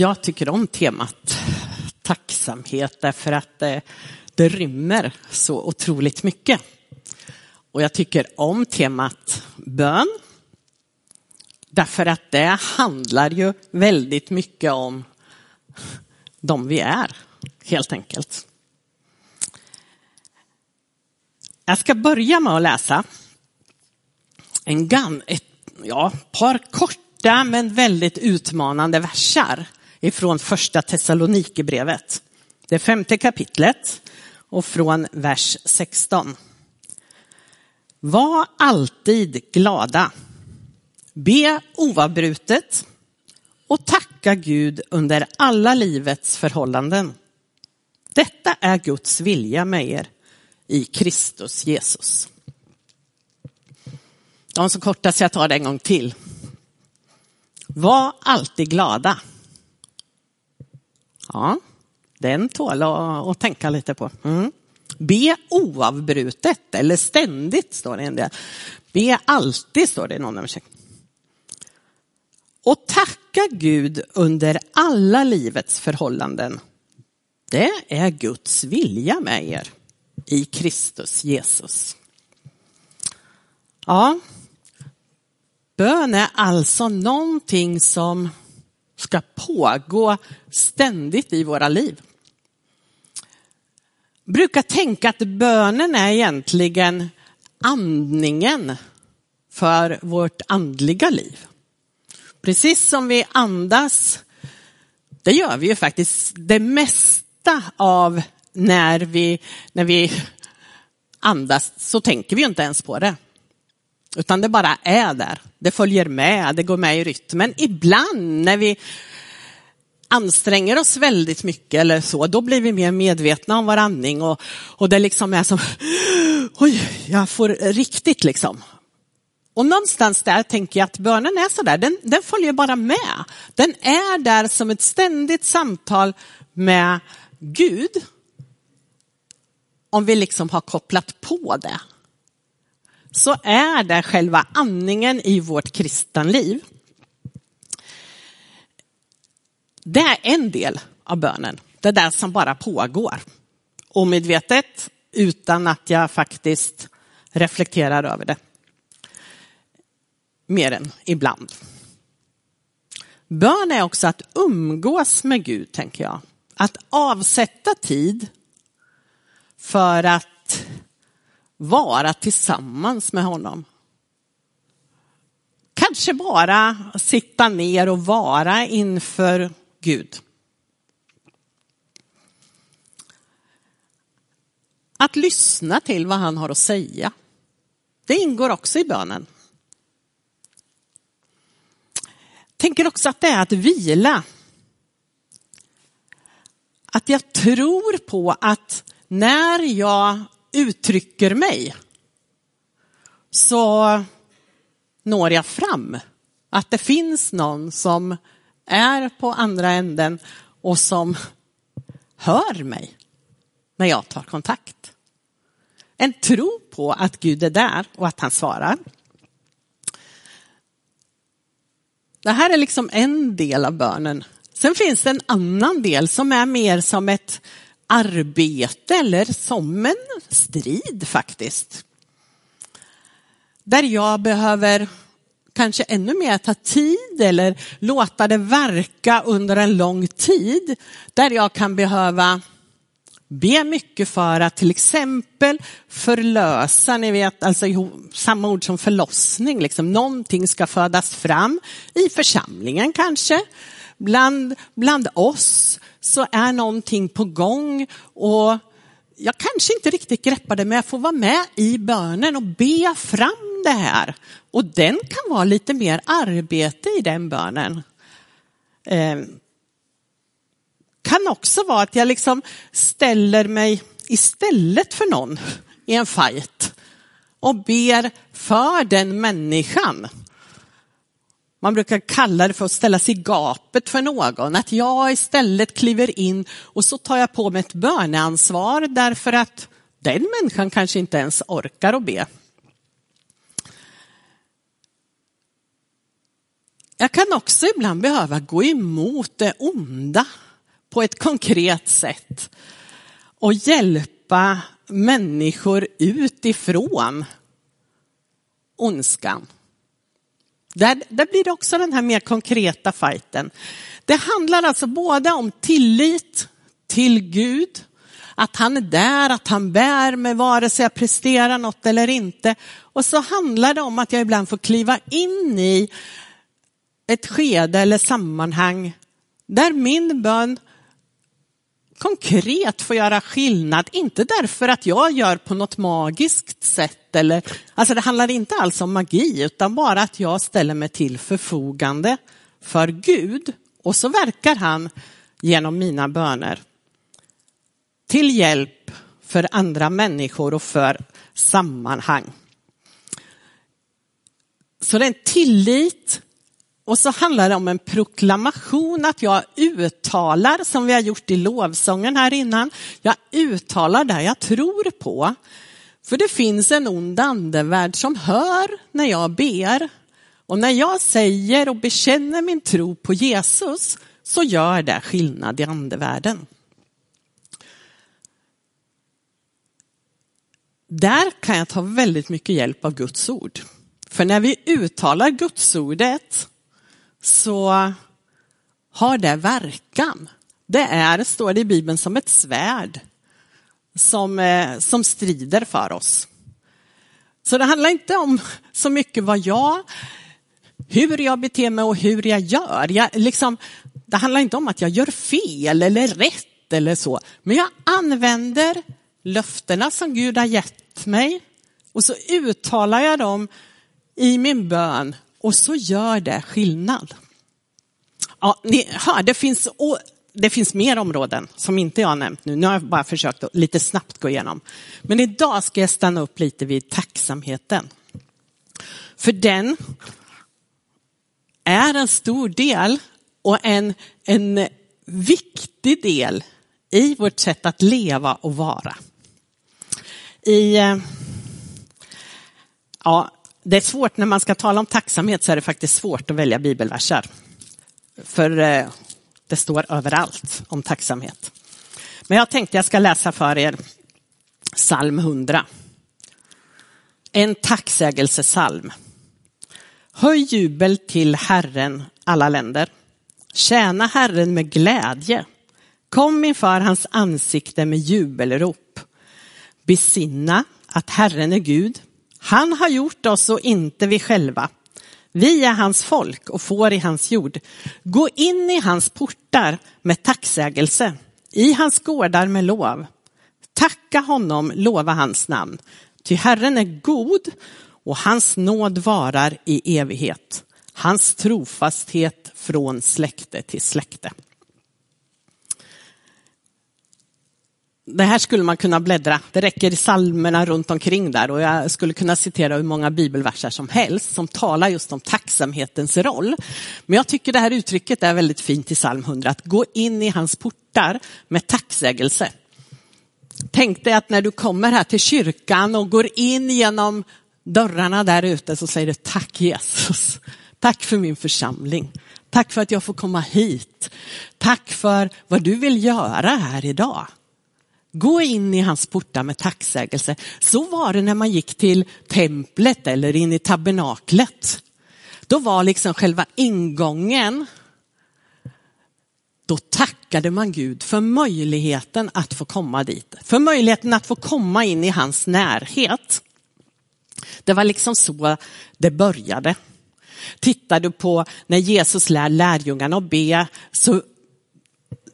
Jag tycker om temat tacksamhet därför att det, det rymmer så otroligt mycket. Och jag tycker om temat bön. Därför att det handlar ju väldigt mycket om de vi är, helt enkelt. Jag ska börja med att läsa en gan, ett ja, par korta men väldigt utmanande versar ifrån första Thessalonikerbrevet. Det femte kapitlet och från vers 16. Var alltid glada. Be oavbrutet och tacka Gud under alla livets förhållanden. Detta är Guds vilja med er i Kristus Jesus. De så korta så jag tar det en gång till. Var alltid glada. Ja, den tål att, tänka lite på. Mm. Be oavbrutet eller ständigt står det en del. Be alltid står det i någon översättning. Och tacka Gud under alla livets förhållanden. Det är Guds vilja med er i Kristus Jesus. Ja, bön är alltså någonting som ska pågå ständigt i våra liv. Brukar tänka att bönen är egentligen andningen för vårt andliga liv. Precis som vi andas, det gör vi ju faktiskt det mesta av när vi, när vi andas så tänker vi inte ens på det. Utan det bara är där. Det följer med, det går med i rytmen. Ibland när vi anstränger oss väldigt mycket eller så, då blir vi mer medvetna om vår andning och, och det liksom är som, oj, jag får riktigt liksom. Och någonstans där tänker jag att bönen är så där, den, den följer bara med. Den är där som ett ständigt samtal med Gud. Om vi liksom har kopplat på det så är det själva andningen i vårt kristenliv. Det är en del av bönen, det där som bara pågår. Omedvetet, utan att jag faktiskt reflekterar över det. Mer än ibland. Bön är också att umgås med Gud, tänker jag. Att avsätta tid för att vara tillsammans med honom. Kanske bara sitta ner och vara inför Gud. Att lyssna till vad han har att säga. Det ingår också i bönen. Tänker också att det är att vila. Att jag tror på att när jag uttrycker mig så når jag fram. Att det finns någon som är på andra änden och som hör mig när jag tar kontakt. En tro på att Gud är där och att han svarar. Det här är liksom en del av bönen. Sen finns det en annan del som är mer som ett arbete eller som en strid faktiskt. Där jag behöver kanske ännu mer ta tid eller låta det verka under en lång tid. Där jag kan behöva be mycket för att till exempel förlösa, ni vet, alltså samma ord som förlossning, liksom någonting ska födas fram i församlingen kanske, bland, bland oss så är någonting på gång och jag kanske inte riktigt greppar det, men jag får vara med i bönen och be fram det här. Och den kan vara lite mer arbete i den bönen. Eh, kan också vara att jag liksom ställer mig istället för någon i en fight och ber för den människan. Man brukar kalla det för att ställa sig i gapet för någon, att jag istället kliver in och så tar jag på mig ett böneansvar därför att den människan kanske inte ens orkar att be. jag kan också ibland behöva gå emot det onda på ett konkret sätt och hjälpa människor utifrån ondskan. Där, där blir det också den här mer konkreta fighten. Det handlar alltså både om tillit till Gud, att han är där, att han bär mig vare sig jag presterar något eller inte. Och så handlar det om att jag ibland får kliva in i ett skede eller sammanhang där min bön konkret får göra skillnad, inte därför att jag gör på något magiskt sätt eller, alltså det handlar inte alls om magi utan bara att jag ställer mig till förfogande för Gud och så verkar han genom mina böner till hjälp för andra människor och för sammanhang. Så det är en tillit och så handlar det om en proklamation, att jag uttalar, som vi har gjort i lovsången här innan, jag uttalar det jag tror på. För det finns en ond andevärld som hör när jag ber. Och när jag säger och bekänner min tro på Jesus så gör det skillnad i andevärlden. Där kan jag ta väldigt mycket hjälp av Guds ord. För när vi uttalar Guds ordet så har det verkan. Det är, står det i Bibeln, som ett svärd som, eh, som strider för oss. Så det handlar inte om så mycket vad jag, hur jag beter mig och hur jag gör. Jag, liksom, det handlar inte om att jag gör fel eller rätt eller så, men jag använder löftena som Gud har gett mig och så uttalar jag dem i min bön och så gör det skillnad. Ja, ni hör, det finns, det finns mer områden som inte jag har nämnt nu. Nu har jag bara försökt att lite snabbt gå igenom. Men idag ska jag stanna upp lite vid tacksamheten. För den är en stor del och en, en viktig del i vårt sätt att leva och vara. I, eh, ja, det är svårt när man ska tala om tacksamhet så är det faktiskt svårt att välja bibelverser. För eh, det står överallt om tacksamhet. Men jag tänkte jag ska läsa för er psalm 100. En tacksägelsesalm. Höj jubel till Herren alla länder. Tjäna Herren med glädje. Kom inför hans ansikte med jubelrop. Besinna att Herren är Gud. Han har gjort oss och inte vi själva. Vi är hans folk och får i hans jord. Gå in i hans portar med tacksägelse, i hans gårdar med lov. Tacka honom, lova hans namn. Ty Herren är god och hans nåd varar i evighet. Hans trofasthet från släkte till släkte. Det här skulle man kunna bläddra. Det räcker i salmerna runt omkring där och jag skulle kunna citera hur många bibelverser som helst som talar just om tacksamhetens roll. Men jag tycker det här uttrycket är väldigt fint i psalm 100, att gå in i hans portar med tacksägelse. Tänk dig att när du kommer här till kyrkan och går in genom dörrarna där ute så säger du tack Jesus. Tack för min församling. Tack för att jag får komma hit. Tack för vad du vill göra här idag. Gå in i hans portar med tacksägelse. Så var det när man gick till templet eller in i tabernaklet. Då var liksom själva ingången, då tackade man Gud för möjligheten att få komma dit. För möjligheten att få komma in i hans närhet. Det var liksom så det började. Tittar du på när Jesus lär lärjungarna att be så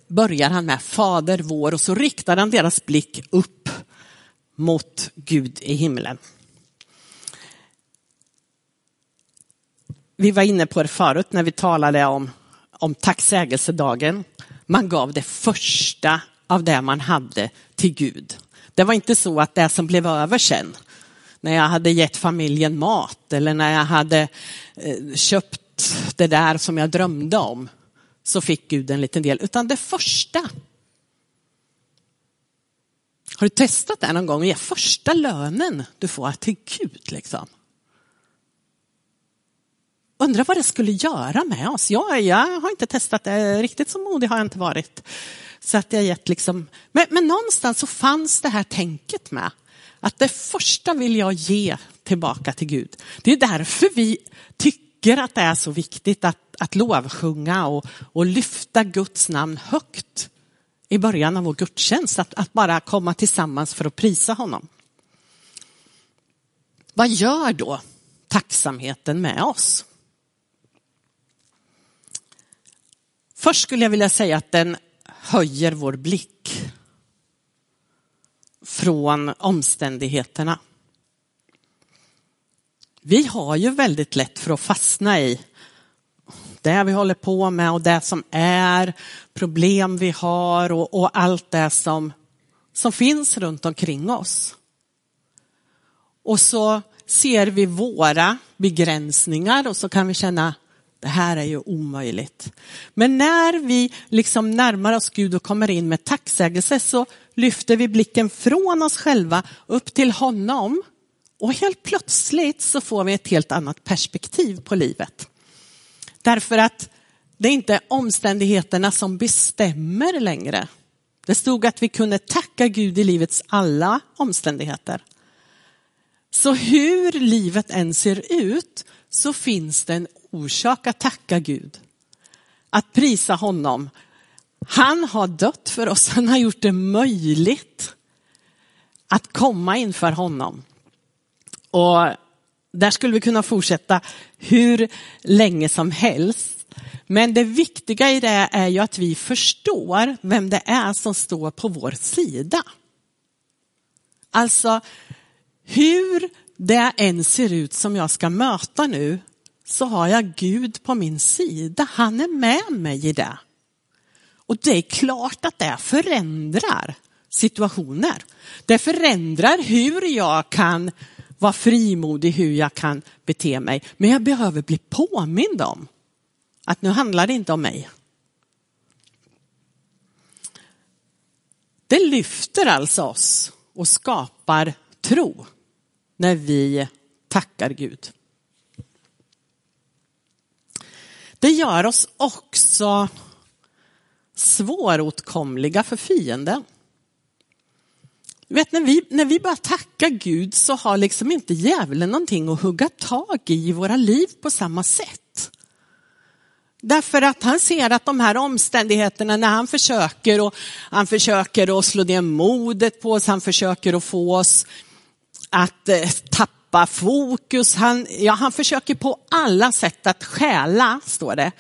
börjar han med Fader vår och så riktar han deras blick upp mot Gud i himlen. Vi var inne på det förut när vi talade om, om tacksägelsedagen. Man gav det första av det man hade till Gud. Det var inte så att det som blev över sen, när jag hade gett familjen mat eller när jag hade eh, köpt det där som jag drömde om, så fick Gud en liten del, utan det första. Har du testat det någon gång att ge första lönen du får till Gud? Liksom? undrar vad det skulle göra med oss. Jag, jag har inte testat det, riktigt så modig har jag inte varit. Så att jag gett liksom, men, men någonstans så fanns det här tänket med att det första vill jag ge tillbaka till Gud. Det är därför vi tycker att det är så viktigt att, att lovsjunga och, och lyfta Guds namn högt i början av vår gudstjänst. Att, att bara komma tillsammans för att prisa honom. Vad gör då tacksamheten med oss? Först skulle jag vilja säga att den höjer vår blick från omständigheterna. Vi har ju väldigt lätt för att fastna i det vi håller på med och det som är, problem vi har och, och allt det som, som finns runt omkring oss. Och så ser vi våra begränsningar och så kan vi känna det här är ju omöjligt. Men när vi liksom närmar oss Gud och kommer in med tacksägelse så lyfter vi blicken från oss själva upp till honom och helt plötsligt så får vi ett helt annat perspektiv på livet. Därför att det är inte omständigheterna som bestämmer längre. Det stod att vi kunde tacka Gud i livets alla omständigheter. Så hur livet än ser ut så finns det en orsak att tacka Gud. Att prisa honom. Han har dött för oss, han har gjort det möjligt att komma inför honom. Och där skulle vi kunna fortsätta hur länge som helst. Men det viktiga i det är ju att vi förstår vem det är som står på vår sida. Alltså, hur det än ser ut som jag ska möta nu så har jag Gud på min sida. Han är med mig i det. Och det är klart att det förändrar situationer. Det förändrar hur jag kan vara frimodig, hur jag kan bete mig. Men jag behöver bli påmind om att nu handlar det inte om mig. Det lyfter alltså oss och skapar tro när vi tackar Gud. Det gör oss också svåråtkomliga för fienden. Vet, när, vi, när vi bara tackar Gud så har liksom inte djävulen någonting att hugga tag i i våra liv på samma sätt. Därför att han ser att de här omständigheterna när han försöker och han försöker att slå ner modet på oss, han försöker att få oss att eh, tappa fokus. Han, ja, han försöker på alla sätt att stjäla, står det.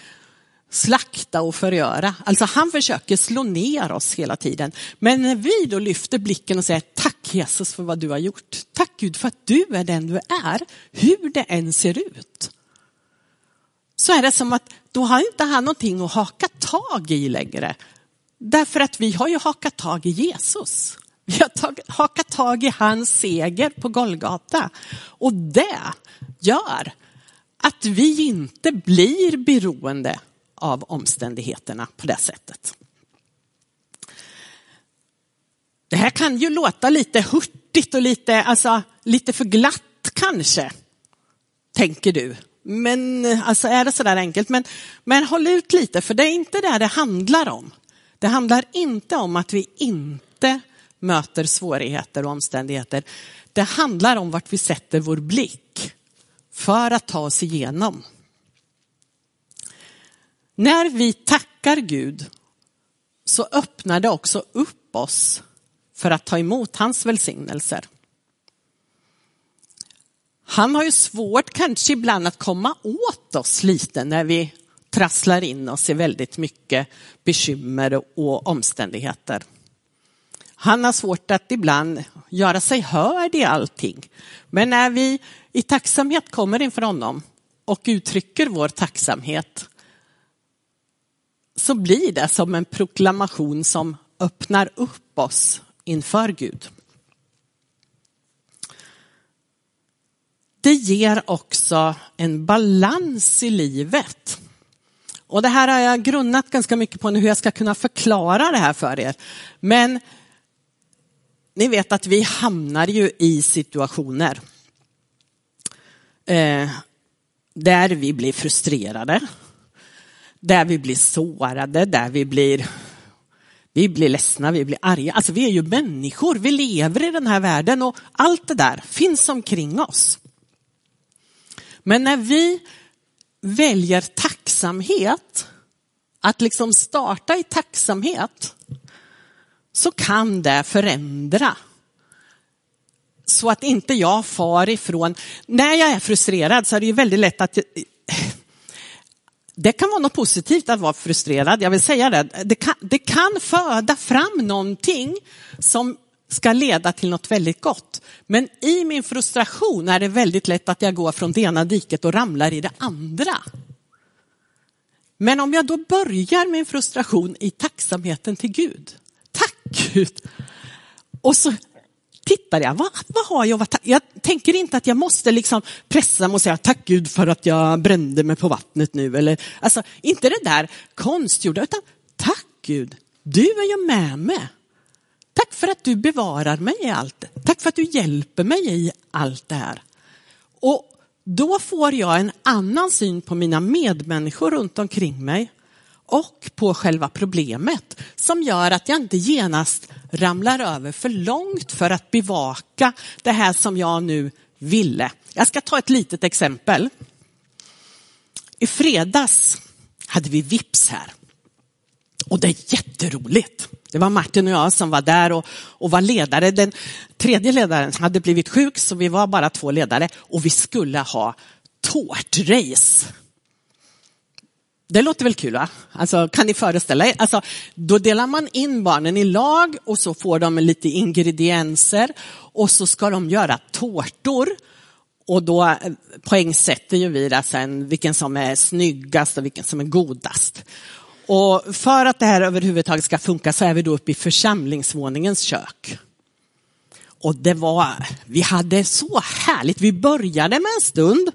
Slakta och förgöra. Alltså han försöker slå ner oss hela tiden. Men när vi då lyfter blicken och säger tack Jesus för vad du har gjort. Tack Gud för att du är den du är, hur det än ser ut. Så är det som att då har inte han någonting att haka tag i längre. Därför att vi har ju hakat tag i Jesus. Vi har tag, hakat tag i hans seger på Golgata. Och det gör att vi inte blir beroende av omständigheterna på det sättet. Det här kan ju låta lite hurtigt och lite, alltså, lite för glatt kanske, tänker du. Men alltså är det så där enkelt? Men, men håll ut lite, för det är inte det det handlar om. Det handlar inte om att vi inte möter svårigheter och omständigheter. Det handlar om vart vi sätter vår blick för att ta oss igenom. När vi tackar Gud så öppnar det också upp oss för att ta emot hans välsignelser. Han har ju svårt kanske ibland att komma åt oss lite när vi trasslar in oss i väldigt mycket bekymmer och omständigheter. Han har svårt att ibland göra sig hörd i allting. Men när vi i tacksamhet kommer inför honom och uttrycker vår tacksamhet så blir det som en proklamation som öppnar upp oss inför Gud. Det ger också en balans i livet. Och det här har jag grunnat ganska mycket på nu hur jag ska kunna förklara det här för er. Men ni vet att vi hamnar ju i situationer. Eh, där vi blir frustrerade, där vi blir sårade, där vi blir vi blir ledsna, vi blir arga. Alltså vi är ju människor, vi lever i den här världen och allt det där finns omkring oss. Men när vi väljer tacksamhet, att liksom starta i tacksamhet, så kan det förändra. Så att inte jag far ifrån, när jag är frustrerad så är det ju väldigt lätt att det kan vara något positivt att vara frustrerad, jag vill säga det. Det kan, det kan föda fram någonting som ska leda till något väldigt gott. Men i min frustration är det väldigt lätt att jag går från det ena diket och ramlar i det andra. Men om jag då börjar min frustration i tacksamheten till Gud. Tack Gud! Och så tittar jag, vad, vad har jag? Vad, jag tänker inte att jag måste liksom pressa mig och säga tack Gud för att jag brände mig på vattnet nu. Eller, alltså, inte det där konstgjorda, utan tack Gud, du är ju med mig. Tack för att du bevarar mig i allt. Tack för att du hjälper mig i allt det här. Och då får jag en annan syn på mina medmänniskor runt omkring mig och på själva problemet som gör att jag inte genast ramlar över för långt för att bevaka det här som jag nu ville. Jag ska ta ett litet exempel. I fredags hade vi vips här. Och det är jätteroligt. Det var Martin och jag som var där och, och var ledare. Den tredje ledaren hade blivit sjuk så vi var bara två ledare och vi skulle ha tårtrace. Det låter väl kul va? Alltså, kan ni föreställa er? Alltså, då delar man in barnen i lag och så får de lite ingredienser och så ska de göra tårtor. Och då eh, poängsätter ju vi sen vilken som är snyggast och vilken som är godast. Och för att det här överhuvudtaget ska funka så är vi då uppe i församlingsvåningens kök. Och det var, vi hade så härligt. Vi började med en stund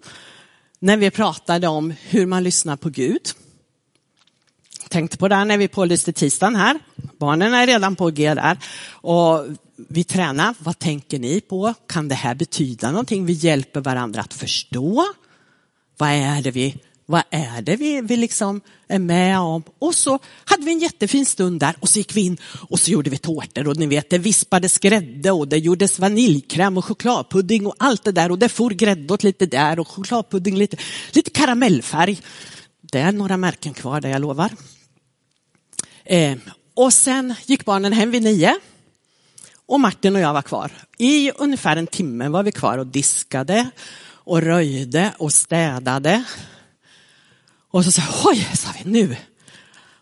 när vi pratade om hur man lyssnar på Gud. Tänkte på det när vi pålyste tisdagen här. Barnen är redan på G där. Och vi tränar. Vad tänker ni på? Kan det här betyda någonting? Vi hjälper varandra att förstå. Vad är det vi vad är det vi, vi liksom är med om? Och så hade vi en jättefin stund där och så gick vi in och så gjorde vi tårtor och ni vet det vispades grädde och det gjordes vaniljkräm och chokladpudding och allt det där och det for grädde åt lite där och chokladpudding lite, lite karamellfärg. Det är några märken kvar där jag lovar. Eh, och sen gick barnen hem vid nio och Martin och jag var kvar. I ungefär en timme var vi kvar och diskade och röjde och städade och så sa jag, oj, sa vi, nu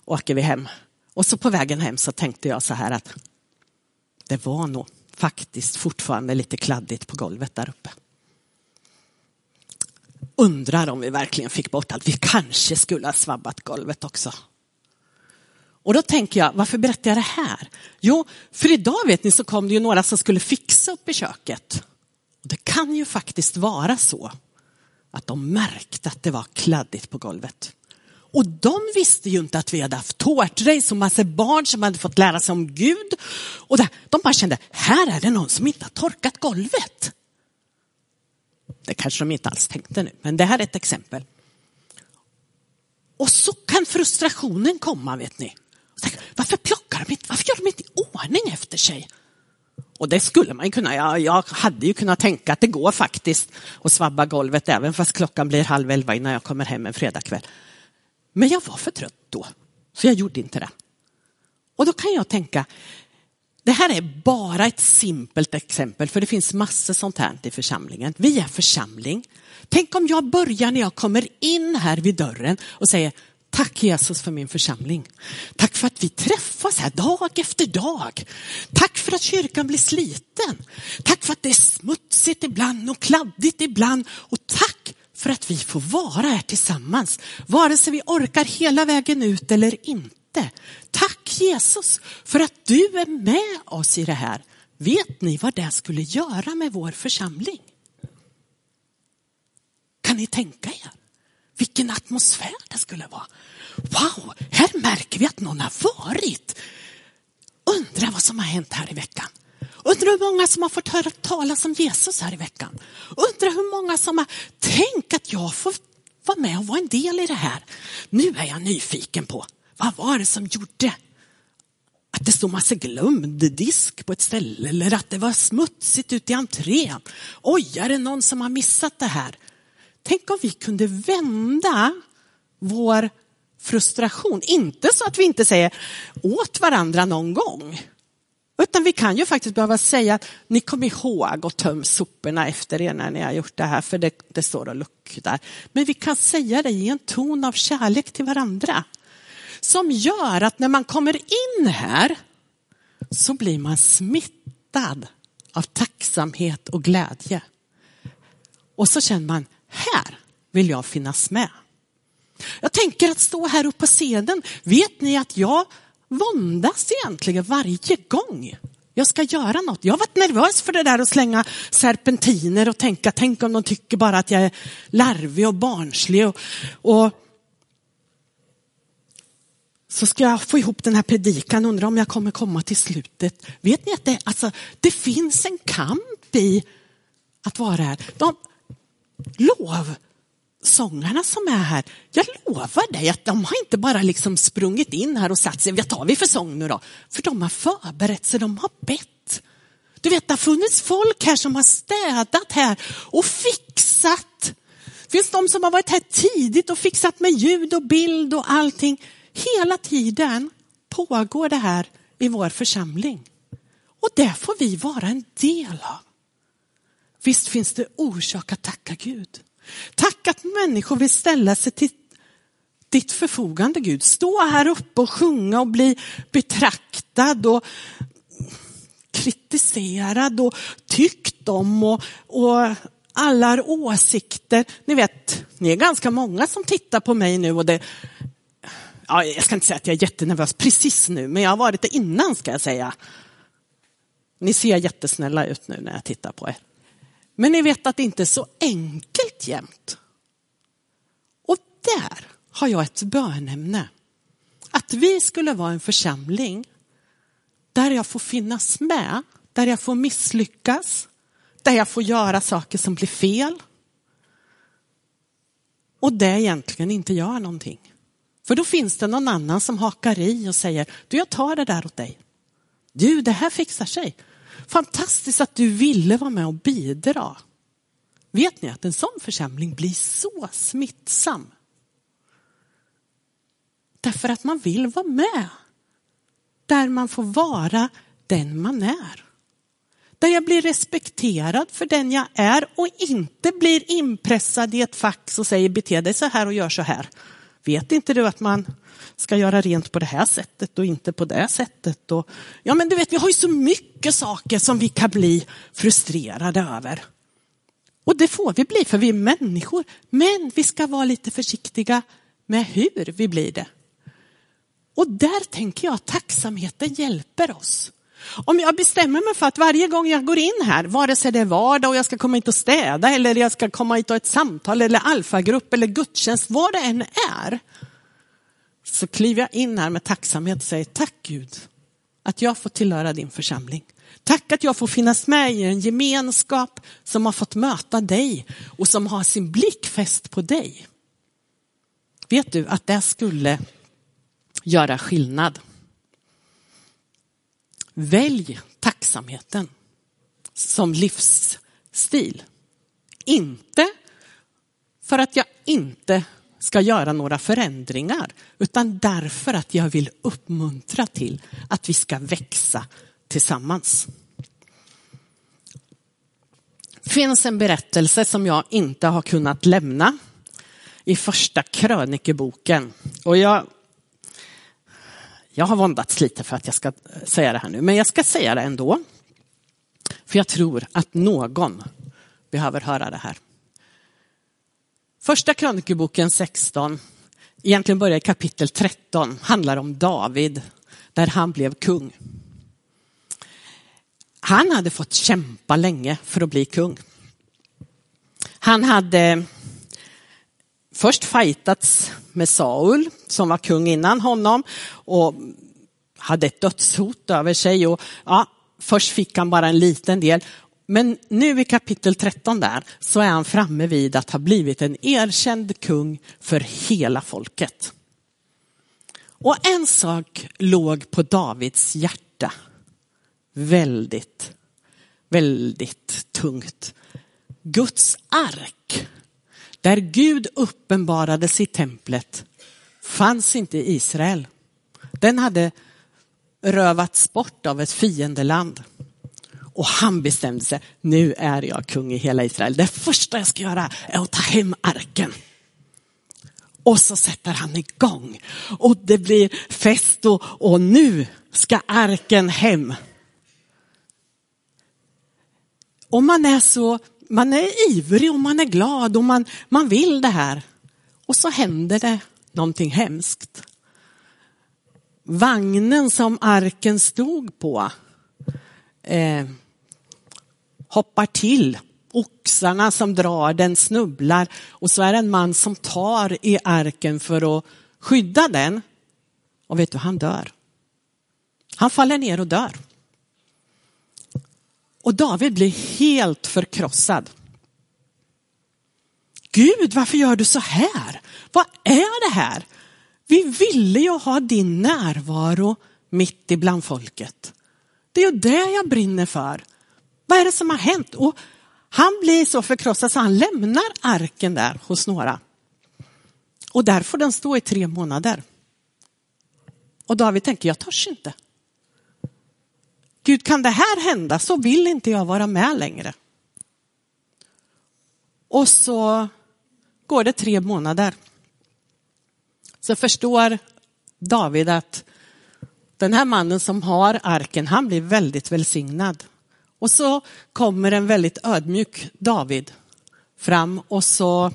åker vi hem. Och så på vägen hem så tänkte jag så här att det var nog faktiskt fortfarande lite kladdigt på golvet där uppe. Undrar om vi verkligen fick bort allt. Vi kanske skulle ha svabbat golvet också. Och då tänker jag, varför berättar jag det här? Jo, för idag vet ni så kom det ju några som skulle fixa upp i köket. Det kan ju faktiskt vara så att de märkte att det var kladdigt på golvet. Och de visste ju inte att vi hade haft tårtrace och massa barn som hade fått lära sig om Gud. Och de bara kände, här är det någon som inte har torkat golvet. Det kanske de inte alls tänkte nu, men det här är ett exempel. Och så kan frustrationen komma, vet ni. Varför plockar de inte, varför gör de inte i ordning efter sig? Och det skulle man kunna, jag, jag hade ju kunnat tänka att det går faktiskt att svabba golvet även fast klockan blir halv elva innan jag kommer hem en fredagkväll. Men jag var för trött då, så jag gjorde inte det. Och då kan jag tänka, det här är bara ett simpelt exempel, för det finns massor sånt här i församlingen. Vi är församling. Tänk om jag börjar när jag kommer in här vid dörren och säger, Tack Jesus för min församling. Tack för att vi träffas här dag efter dag. Tack för att kyrkan blir sliten. Tack för att det är smutsigt ibland och kladdigt ibland. Och tack för att vi får vara här tillsammans. Vare sig vi orkar hela vägen ut eller inte. Tack Jesus för att du är med oss i det här. Vet ni vad det skulle göra med vår församling? Kan ni tänka er? Vilken atmosfär det skulle vara. Wow, här märker vi att någon har varit. Undrar vad som har hänt här i veckan. Undrar hur många som har fått höra talas om Jesus här i veckan. Undrar hur många som har tänkt att jag får vara med och vara en del i det här. Nu är jag nyfiken på, vad var det som gjorde att det stod massa glömd disk på ett ställe eller att det var smutsigt ute i entrén. Oj, är det någon som har missat det här? Tänk om vi kunde vända vår frustration, inte så att vi inte säger åt varandra någon gång, utan vi kan ju faktiskt behöva säga att ni kom ihåg att töm soporna efter er när ni har gjort det här, för det, det står och luktar. Men vi kan säga det i en ton av kärlek till varandra. Som gör att när man kommer in här så blir man smittad av tacksamhet och glädje. Och så känner man, här vill jag finnas med. Jag tänker att stå här uppe på scenen, vet ni att jag våndas egentligen varje gång jag ska göra något. Jag har varit nervös för det där att slänga serpentiner och tänka, tänk om de tycker bara att jag är larvig och barnslig. Och, och så ska jag få ihop den här predikan, undrar om jag kommer komma till slutet. Vet ni att det, alltså, det finns en kamp i att vara här. De lov sångarna som är här, jag lovar dig att de har inte bara liksom sprungit in här och satt sig, vad tar vi för sång nu då? För de har förberett sig, de har bett. Du vet, det har funnits folk här som har städat här och fixat. Det finns de som har varit här tidigt och fixat med ljud och bild och allting. Hela tiden pågår det här i vår församling. Och det får vi vara en del av. Visst finns det orsak att tacka Gud. Tack att människor vill ställa sig till ditt förfogande Gud. Stå här uppe och sjunga och bli betraktad och kritiserad och tyckt om och, och alla åsikter. Ni vet, ni är ganska många som tittar på mig nu och det, ja, jag ska inte säga att jag är jättenervös precis nu, men jag har varit det innan ska jag säga. Ni ser jättesnälla ut nu när jag tittar på er. Men ni vet att det inte är så enkelt jämt. Och där har jag ett bönämne. Att vi skulle vara en församling där jag får finnas med, där jag får misslyckas, där jag får göra saker som blir fel. Och det egentligen inte gör någonting. För då finns det någon annan som hakar i och säger, du jag tar det där åt dig. Du, det här fixar sig. Fantastiskt att du ville vara med och bidra. Vet ni att en sån församling blir så smittsam? Därför att man vill vara med. Där man får vara den man är. Där jag blir respekterad för den jag är och inte blir inpressad i ett fax och säger bete dig så här och gör så här. Vet inte du att man ska göra rent på det här sättet och inte på det sättet? Och, ja, men du vet, vi har ju så mycket saker som vi kan bli frustrerade över. Och det får vi bli för vi är människor. Men vi ska vara lite försiktiga med hur vi blir det. Och där tänker jag att tacksamheten hjälper oss. Om jag bestämmer mig för att varje gång jag går in här, vare sig det är vardag och jag ska komma hit och städa eller jag ska komma hit och ha ett samtal eller alfagrupp eller gudstjänst, vad det än är. Så kliver jag in här med tacksamhet och säger tack Gud att jag får tillhöra din församling. Tack att jag får finnas med i en gemenskap som har fått möta dig och som har sin blick fäst på dig. Vet du att det skulle göra skillnad? Välj tacksamheten som livsstil. Inte för att jag inte ska göra några förändringar, utan därför att jag vill uppmuntra till att vi ska växa tillsammans. Det finns en berättelse som jag inte har kunnat lämna i första krönikeboken. Och jag jag har våndats lite för att jag ska eh, säga det här nu, men jag ska säga det ändå. För jag tror att någon behöver höra det här. Första krönikeboken 16, egentligen börjar i kapitel 13, handlar om David, där han blev kung. Han hade fått kämpa länge för att bli kung. Han hade först fightats med Saul som var kung innan honom och hade ett dödshot över sig. Och, ja, först fick han bara en liten del Men nu i kapitel 13 där så är han framme vid att ha blivit en erkänd kung för hela folket. Och en sak låg på Davids hjärta väldigt, väldigt tungt. Guds ark, där Gud uppenbarades i templet, fanns inte Israel. Den hade rövats bort av ett fiendeland. Och han bestämde sig, nu är jag kung i hela Israel. Det första jag ska göra är att ta hem arken. Och så sätter han igång och det blir fest och, och nu ska arken hem. Om man är så, man är ivrig och man är glad och man, man vill det här. Och så händer det någonting hemskt. Vagnen som arken stod på eh, hoppar till. Oxarna som drar den snubblar och så är det en man som tar i arken för att skydda den. Och vet du, han dör. Han faller ner och dör. Och David blir helt förkrossad. Gud, varför gör du så här? Vad är det här? Vi ville ju ha din närvaro mitt ibland folket. Det är ju det jag brinner för. Vad är det som har hänt? Och han blir så förkrossad så han lämnar arken där hos några. Och där får den stå i tre månader. Och David tänker, jag törs inte. Gud, kan det här hända så vill inte jag vara med längre. Och så går det tre månader. Så förstår David att den här mannen som har arken, han blir väldigt välsignad. Och så kommer en väldigt ödmjuk David fram och så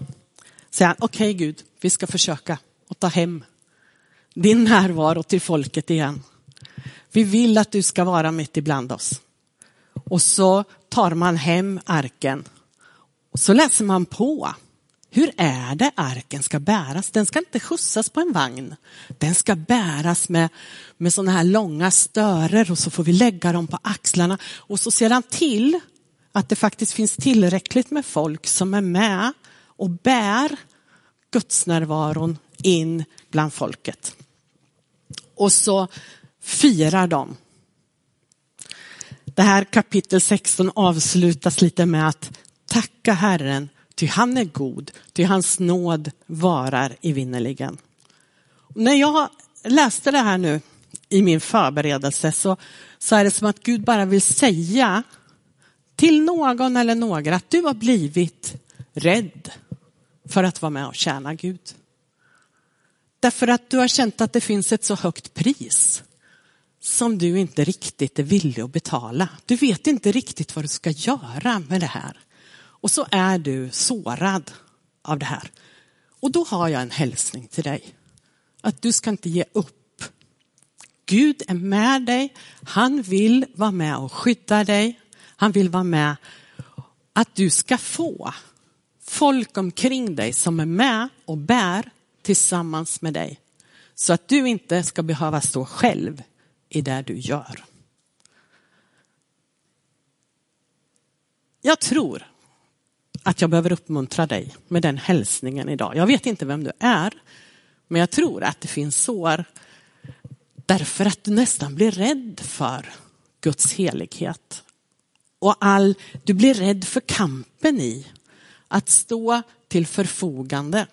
säger han, okej okay, Gud, vi ska försöka att ta hem din närvaro till folket igen. Vi vill att du ska vara mitt ibland oss. Och så tar man hem arken och så läser man på. Hur är det arken ska bäras? Den ska inte skjutsas på en vagn. Den ska bäras med, med sådana här långa störer och så får vi lägga dem på axlarna. Och så ser han till att det faktiskt finns tillräckligt med folk som är med och bär gudsnärvaron in bland folket. Och så firar de. Det här kapitel 16 avslutas lite med att tacka Herren, ty han är god, ty hans nåd varar evinnerligen. När jag läste det här nu i min förberedelse så, så är det som att Gud bara vill säga till någon eller några att du har blivit rädd för att vara med och tjäna Gud. Därför att du har känt att det finns ett så högt pris som du inte riktigt är villig att betala. Du vet inte riktigt vad du ska göra med det här. Och så är du sårad av det här. Och då har jag en hälsning till dig. Att du ska inte ge upp. Gud är med dig. Han vill vara med och skydda dig. Han vill vara med att du ska få folk omkring dig som är med och bär tillsammans med dig. Så att du inte ska behöva stå själv i det du gör. Jag tror att jag behöver uppmuntra dig med den hälsningen idag. Jag vet inte vem du är, men jag tror att det finns sår därför att du nästan blir rädd för Guds helighet. Och all, du blir rädd för kampen i att stå till förfogande.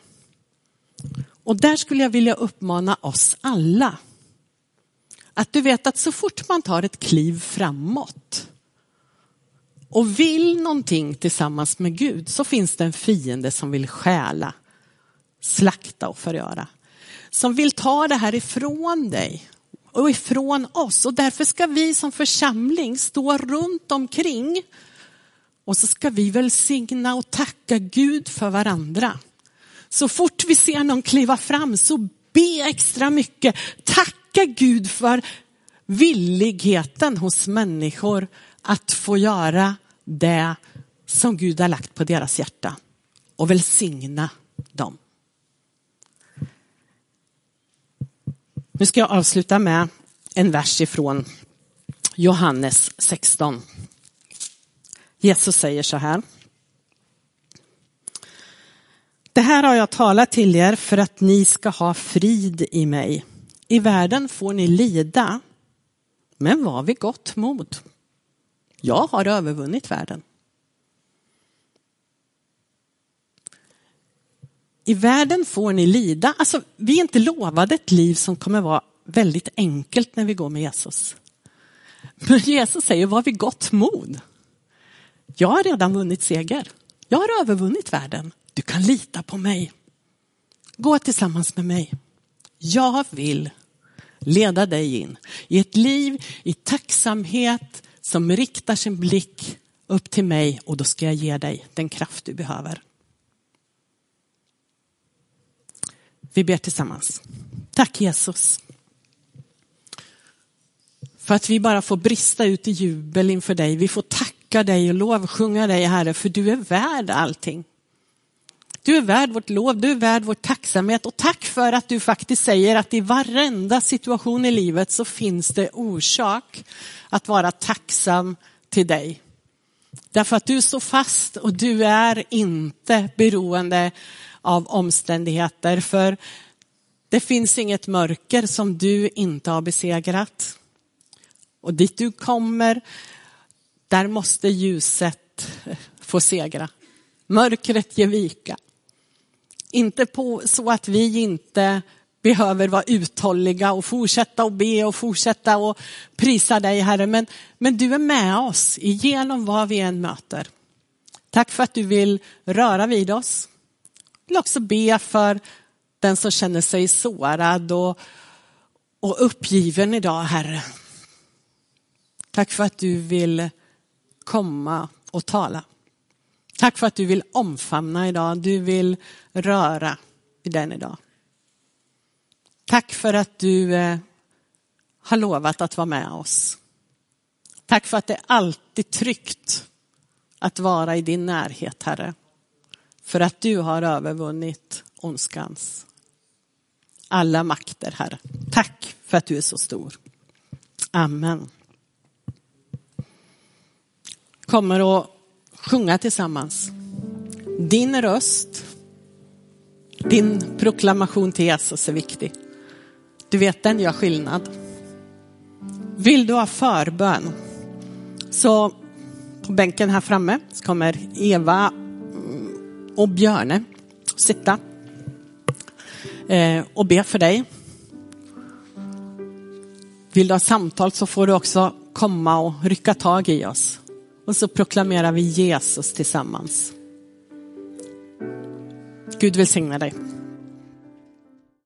Och där skulle jag vilja uppmana oss alla att du vet att så fort man tar ett kliv framåt och vill någonting tillsammans med Gud så finns det en fiende som vill stjäla, slakta och förgöra. Som vill ta det här ifrån dig och ifrån oss. Och därför ska vi som församling stå runt omkring och så ska vi välsigna och tacka Gud för varandra. Så fort vi ser någon kliva fram så be extra mycket. Tack tacka Gud för villigheten hos människor att få göra det som Gud har lagt på deras hjärta och välsigna dem. Nu ska jag avsluta med en vers ifrån Johannes 16. Jesus säger så här. Det här har jag talat till er för att ni ska ha frid i mig. I världen får ni lida, men var vid gott mod. Jag har övervunnit världen. I världen får ni lida. Alltså, vi är inte lovade ett liv som kommer vara väldigt enkelt när vi går med Jesus. Men Jesus säger, var vid gott mod. Jag har redan vunnit seger. Jag har övervunnit världen. Du kan lita på mig. Gå tillsammans med mig. Jag vill leda dig in i ett liv i tacksamhet som riktar sin blick upp till mig och då ska jag ge dig den kraft du behöver. Vi ber tillsammans. Tack Jesus. För att vi bara får brista ut i jubel inför dig. Vi får tacka dig och lovsjunga dig Herre, för du är värd allting. Du är värd vårt lov, du är värd vår tacksamhet och tack för att du faktiskt säger att i varenda situation i livet så finns det orsak att vara tacksam till dig. Därför att du står fast och du är inte beroende av omständigheter. För det finns inget mörker som du inte har besegrat. Och dit du kommer, där måste ljuset få segra. Mörkret ger vika. Inte på så att vi inte behöver vara uthålliga och fortsätta och be och fortsätta och prisa dig Herre. Men, men du är med oss igenom vad vi än möter. Tack för att du vill röra vid oss. Jag vill också be för den som känner sig sårad och, och uppgiven idag Herre. Tack för att du vill komma och tala. Tack för att du vill omfamna idag. Du vill röra i den idag. Tack för att du eh, har lovat att vara med oss. Tack för att det är alltid tryggt att vara i din närhet, Herre. För att du har övervunnit ondskans alla makter, Herre. Tack för att du är så stor. Amen. Kommer att sjunga tillsammans. Din röst, din proklamation till Jesus är viktig. Du vet, den gör skillnad. Vill du ha förbön så på bänken här framme så kommer Eva mm, och Björne sitta eh, och be för dig. Vill du ha samtal så får du också komma och rycka tag i oss. Och så proklamerar vi Jesus tillsammans. Gud välsigna dig.